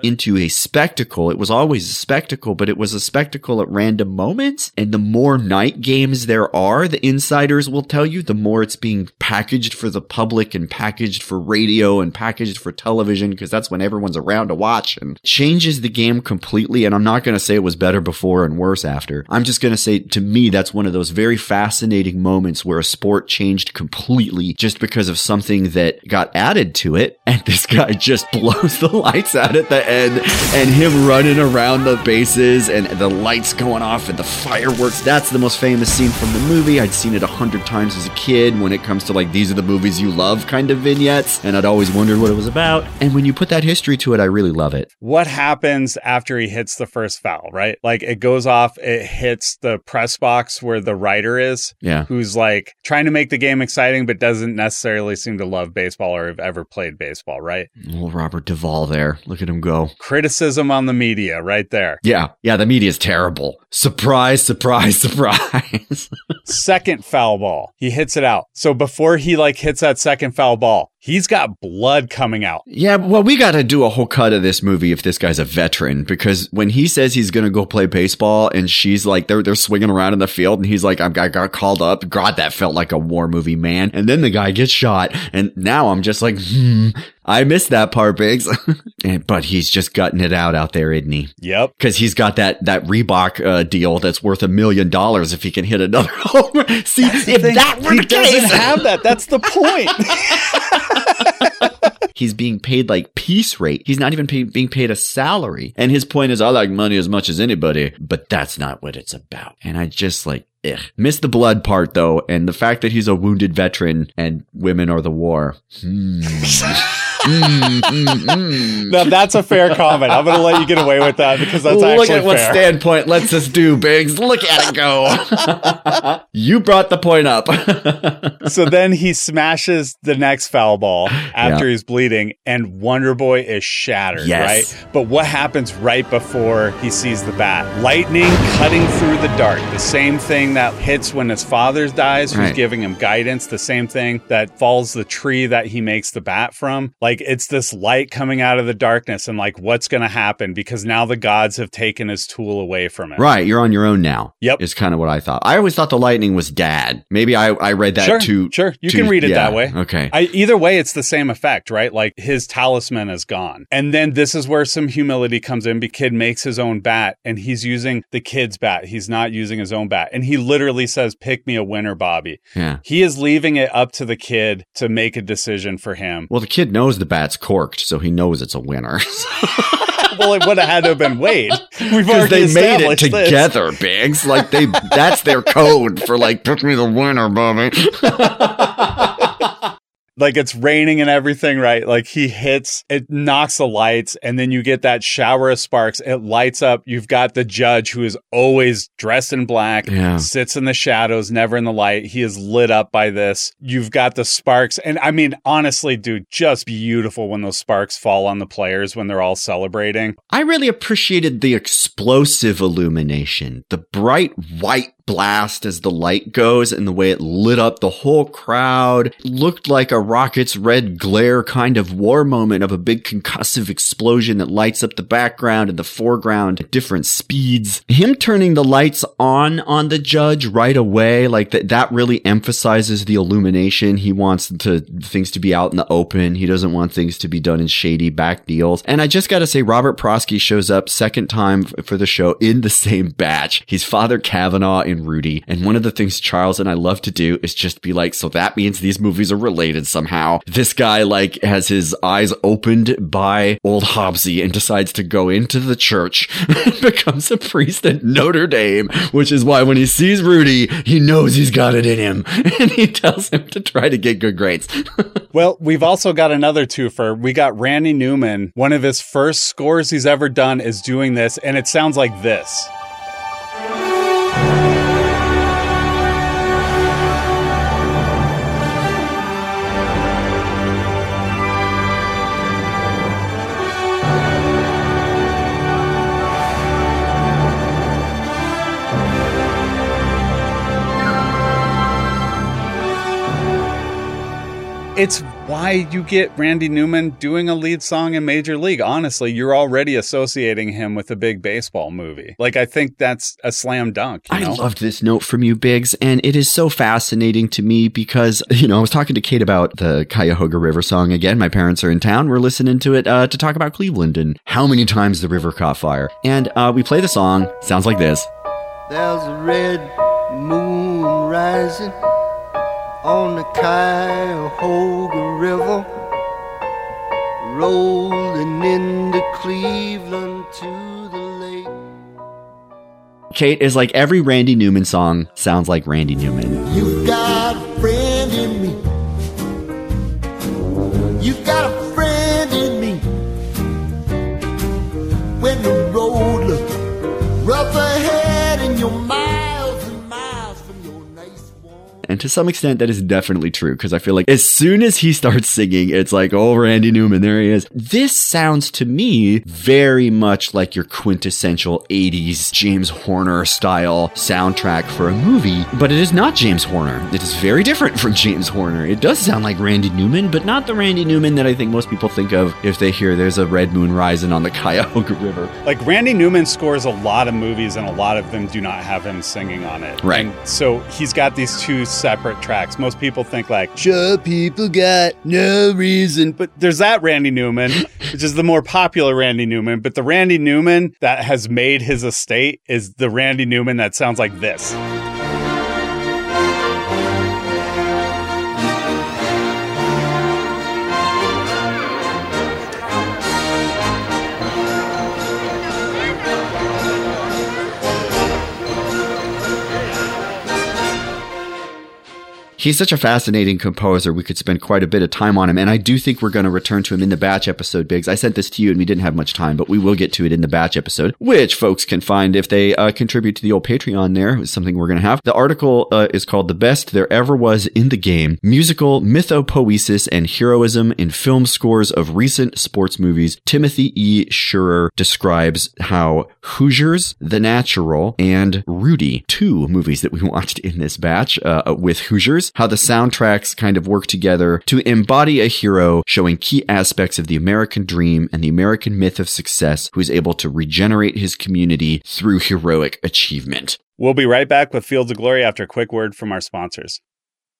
Into a spectacle. It was always a spectacle, but it was a spectacle at random moments. And the more night games there are, the insiders will tell you, the more it's being packaged for the public and packaged for radio and packaged for television because that's when everyone's around to watch and changes the game completely. And I'm not going to say it was better before and worse after. I'm just going to say to me, that's one of those very fascinating moments where a sport changed completely just because of something that got added to it. And this guy just blows the lights out at the end and him running around the bases and the lights going off and the fireworks. That's the most famous scene from the movie. I'd seen it a hundred times as a kid when it comes to like, these are the movies you love kind of vignettes. And I'd always wondered what it was about. And when you put that history to it, I really love it. What happens after he hits the first foul, right? Like it goes off, it hits the press box where the writer is, Yeah. who's like trying to make the game exciting, but doesn't necessarily seem to love baseball or have ever played baseball, right? Little Robert Duvall there. Look at him go. Criticism on the media right there. Yeah. Yeah. The media is terrible. Surprise, surprise, surprise. second foul ball. He hits it out. So before he like hits that second foul ball, he's got blood coming out. Yeah, well, we got to do a whole cut of this movie if this guy's a veteran because when he says he's going to go play baseball and she's like, they're, they're swinging around in the field and he's like, I'm, I got called up. God, that felt like a war movie, man. And then the guy gets shot. And now I'm just like, hmm, I missed that part, Biggs. But he's just gutting it out out there, isn't he? Yep. Because he's got that, that Reebok uh, deal that's worth a million dollars if he can hit another homer. See, if that were he the case. doesn't have that. That's the point. he's being paid like piece rate. He's not even pay- being paid a salary. And his point is, I like money as much as anybody, but that's not what it's about. And I just like, Ugh. Miss the blood part though, and the fact that he's a wounded veteran and women are the war. Hmm. Mm, mm, mm. Now that's a fair comment. I'm going to let you get away with that because that's Look actually at what fair. standpoint lets us do, Biggs. Look at it go. you brought the point up. so then he smashes the next foul ball after Yeah. he's bleeding, and Wonder Boy is shattered, Yes. right? But what happens right before he sees the bat? Lightning cutting through the dark. The same thing that hits when his father dies, who's Right. giving him guidance. The same thing that falls the tree that he makes the bat from. Like it's this light coming out of the darkness, and like what's going to happen because now the gods have taken his tool away from him. right, you're on your own now. Yep. Is kind of what I thought. I always thought the lightning was dad. Maybe I, I read that sure, too. Sure, you too- can read it yeah, that way. Okay. I, either way, it's the same effect, right? Like his talisman is gone. And then this is where some humility comes in. Because kid makes his own bat and he's using the kid's bat. He's not using his own bat. And he literally says, Pick me a winner, Bobby. yeah. He is leaving it up to the kid to make a decision for him. Well, the kid knows the bat's corked, so he knows it's a winner. well, it would have had to have been Wade. We've Because already they made it established this. together, Biggs. Like they, that's their code for like, pick me the winner, Bobby. like it's raining and everything, right? Like he hits, it knocks the lights, and then you get that shower of sparks. It lights up. You've got the judge who is always dressed in black, Yeah. sits in the shadows, never in the light. He is lit up by this. You've got the sparks. And I mean, honestly, dude, just beautiful when those sparks fall on the players when they're all celebrating. I really appreciated the explosive illumination, the bright white blast as the light goes and the way it lit up the whole crowd. Looked like a rocket's red glare kind of war moment of a big concussive explosion that lights up the background and the foreground at different speeds. Him turning the lights on on the judge right away, like that, that really emphasizes the illumination. He wants to, things to be out in the open. He doesn't want things to be done in shady back deals. And I just gotta say, Robert Prosky shows up second time for the show in the same batch. He's Father Cavanaugh in Rudy. And one of the things Charles and I love to do is just be like, so that means these movies are related somehow. This guy like has his eyes opened by old Hobbsy and decides to go into the church and becomes a priest at Notre Dame, which is why when he sees Rudy, he knows he's got it in him and he tells him to try to get good grades. Well, we've also got another twofer. We got Randy Newman. One of his first scores he's ever done is doing this, and it sounds like this. It's why you get Randy Newman doing a lead song in Major League. Honestly, you're already associating him with a big baseball movie. Like, I think that's a slam dunk. You I know? loved this note from you, Biggs, and it is so fascinating to me because, you know, I was talking to Kate about the Cuyahoga River song again. My parents are in town. We're listening to it uh, to talk about Cleveland and how many times the river caught fire. And uh, we play the song. Sounds like this. There's a red moon rising on the Cuyahoga River, rolling into Cleveland to the lake. Kate is like every Randy Newman song sounds like Randy Newman. And to some extent, that is definitely true because I feel like as soon as he starts singing, it's like, oh, Randy Newman, there he is. This sounds to me very much like your quintessential 80s James Horner style soundtrack for a movie, but it is not James Horner. It is very different from James Horner. It does sound like Randy Newman, but not the Randy Newman that I think most people think of if they hear there's a red moon rising on the Cuyahoga River. Like Randy Newman scores a lot of movies, and a lot of them do not have him singing on it. Right. And so he's got these two separate tracks. Most people think like, "Sure, people got no reason," but there's that Randy Newman, which is the more popular Randy Newman. But the Randy Newman that has made his estate is the Randy Newman that sounds like this. He's such a fascinating composer. We could spend quite a bit of time on him. And I do think we're going to return to him in the batch episode, Biggs. I sent this to you and we didn't have much time, but we will get to it in the batch episode, which folks can find if they uh, contribute to the old Patreon there. It's something we're going to have. The article uh, is called The Best There Ever Was in the Game Musical Mythopoesis and Heroism in Film Scores of Recent Sports Movies. Timothy E. Scheurer describes how Hoosiers, The Natural, and Rudy, two movies that we watched in this batch uh, with Hoosiers, how the soundtracks kind of work together to embody a hero showing key aspects of the American dream and the American myth of success who is able to regenerate his community through heroic achievement. We'll be right back with Fields of Glory after a quick word from our sponsors.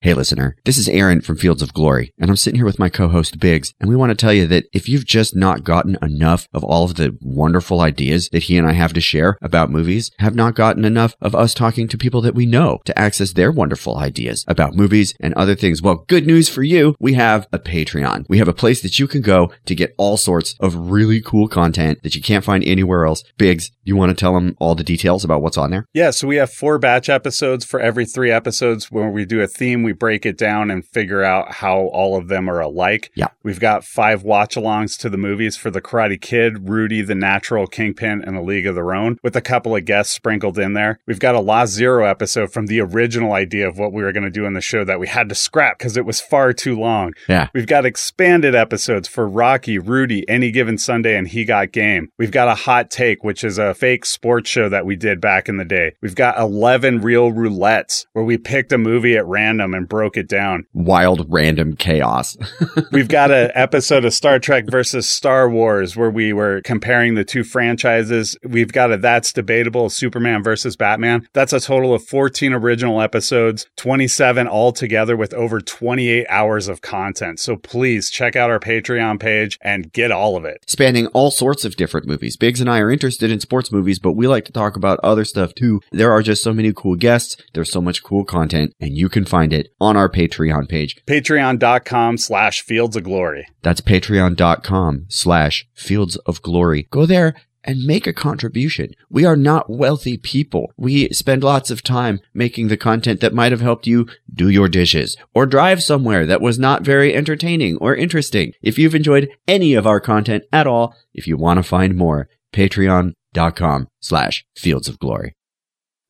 Hey listener, this is Aaron from Fields of Glory, and I'm sitting here with my co-host Biggs, and we want to tell you that if you've just not gotten enough of all of the wonderful ideas that he and I have to share about movies, have not gotten enough of us talking to people that we know to access their wonderful ideas about movies and other things, well, good news for you, we have a Patreon. We have a place that you can go to get all sorts of really cool content that you can't find anywhere else. Biggs, you want to tell them all the details about what's on there? Yeah, so we have four batch episodes for every three episodes where we do a theme, we break it down and figure out how all of them are alike. Yeah. We've got five watch alongs to the movies for The Karate Kid, Rudy, The Natural, Kingpin, and A League of Their Own, with a couple of guests sprinkled in there. We've got a Lost Zero episode from the original idea of what we were going to do in the show that we had to scrap because it was far too long. Yeah. We've got expanded episodes for Rocky, Rudy, Any Given Sunday, and He Got Game. We've got a Hot Take, which is a fake sports show that we did back in the day. We've got 11 real roulettes where we picked a movie at random and broke it down. Wild random chaos. We've got an episode of Star Trek versus Star Wars where we were comparing the two franchises. We've got a That's Debatable Superman versus Batman. That's a total of 14 original episodes, 27 altogether with over 28 hours of content. So please check out our Patreon page and get all of it. spanning all sorts of different movies. Biggs and I are interested in sports movies, but we like to talk about other stuff too. There are just so many cool guests. There's so much cool content, and you can find it on our Patreon page. Patreon.com slash Fields of Glory. That's patreon.com slash fields of glory. Go there and make a contribution. We are not wealthy people. We spend lots of time making the content that might have helped you do your dishes or drive somewhere that was not very entertaining or interesting. If you've enjoyed any of our content at all, if you want to find more, patreon.com slash fields of glory.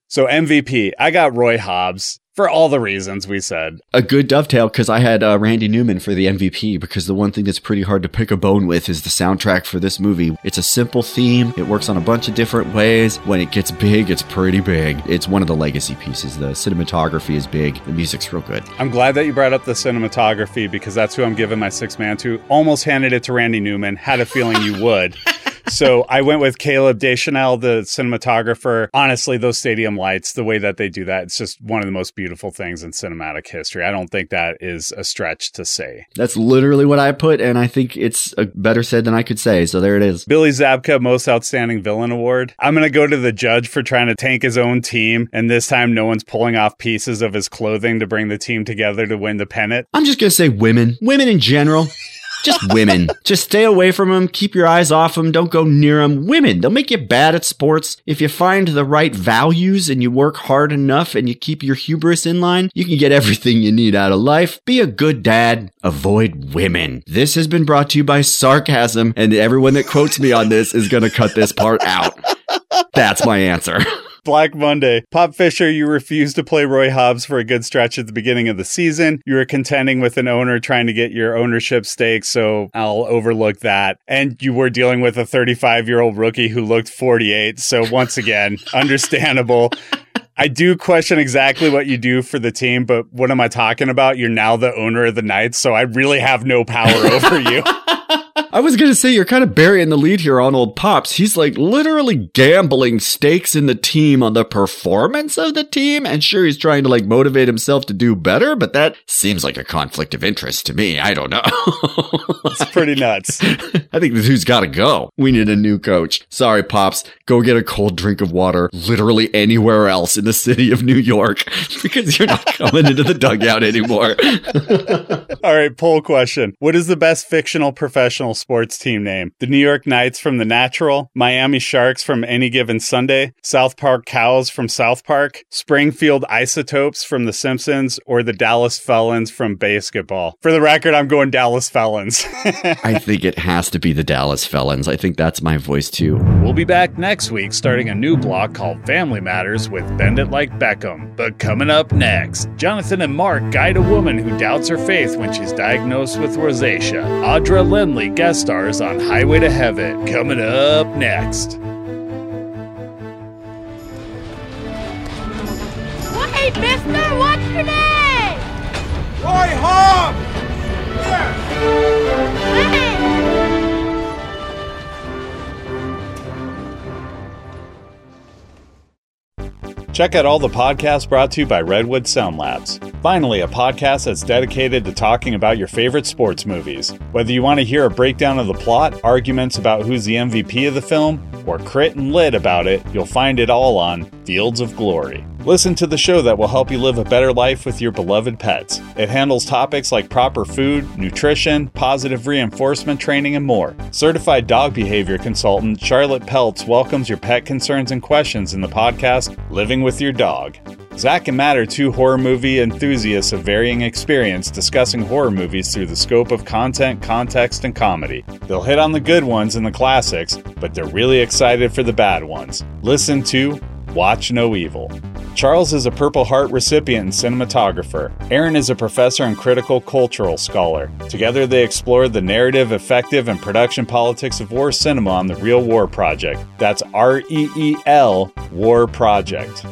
So MVP, I got Roy Hobbs for all the reasons we said. A good dovetail because I had uh, Randy Newman for the MVP because the one thing that's pretty hard to pick a bone with is the soundtrack for this movie. It's a simple theme. It works on a bunch of different ways. When it gets big, it's pretty big. It's one of the legacy pieces. The cinematography is big. The music's real good. I'm glad that you brought up the cinematography because that's who I'm giving my six man to. Almost handed it to Randy Newman. Had a feeling you would. so I went with Caleb Deschanel, the cinematographer. Honestly, those stadium lights, the way that they do that, it's just one of the most beautiful things in cinematic history. I don't think that is a stretch to say. That's literally what I put, and I think it's uh better said than I could say. So there it is. Billy Zabka, Most Outstanding Villain Award. I'm going to go to the judge for trying to tank his own team, and this time no one's pulling off pieces of his clothing to bring the team together to win the pennant. I'm just going to say women. Women in general. Just women. Just stay away from them. Keep your eyes off them. Don't go near them. Women, they'll make you bad at sports. If you find the right values and you work hard enough and you keep your hubris in line, you can get everything you need out of life. Be a good dad. Avoid women. This has been brought to you by sarcasm, and everyone that quotes me on this is going to cut this part out. That's my answer. Black Monday. Pop Fisher, you refused to play Roy Hobbs for a good stretch at the beginning of the season. You were contending with an owner trying to get your ownership stake, so I'll overlook that. And you were dealing with a 35 year old rookie who looked 48. So once again, understandable. I do question exactly what you do for the team, but what am I talking about? You're now the owner of the Knights, so I really have no power over you. I was going to say, you're kind of burying the lead here on old Pops. He's like literally gambling stakes in the team on the performance of the team. And sure, he's trying to like motivate himself to do better, but that seems like a conflict of interest to me. I don't know. it's pretty nuts. I think the dude's got to go. We need a new coach. Sorry, Pops. Go get a cold drink of water literally anywhere else in the city of New York because you're not coming into the dugout anymore. All right, poll question. What is the best fictional professional sports team name. The New York Knights from The Natural, Miami Sharks from Any Given Sunday, South Park Cows from South Park, Springfield Isotopes from The Simpsons, or the Dallas Felons from BASEketball. For the record, I'm going Dallas Felons. I think it has to be the Dallas Felons. I think that's my voice too. We'll be back next week starting a new block called Family Matters with Bend It Like Beckham. But coming up next, Jonathan and Mark guide a woman who doubts her faith when she's diagnosed with rosacea. Audra Lindley guest stars on Highway to Heaven. Coming up next. Wait, mister, what's your name? Roy Hobbs! Check out all the podcasts brought to you by Redwood Sound Labs. Finally, a podcast that's dedicated to talking about your favorite sports movies. Whether you want to hear a breakdown of the plot, arguments about who's the MVP of the film, or crit and lit about it, you'll find it all on Fields of Glory. Listen to the show that will help you live a better life with your beloved pets. It handles topics like proper food, nutrition, positive reinforcement training, and more. Certified dog behavior consultant Charlotte Peltz welcomes your pet concerns and questions in the podcast Living with Your Dog. Zach and Matt are two horror movie enthusiasts of varying experience discussing horror movies through the scope of content, context, and comedy. They'll hit on the good ones and the classics, but they're really excited for the bad ones. Listen to Watch No Evil. Charles is a Purple Heart recipient and cinematographer. Aaron is a professor and critical cultural scholar. Together, they explored the narrative, effective, and production politics of war cinema on the Reel War Project. That's R E E L War Project.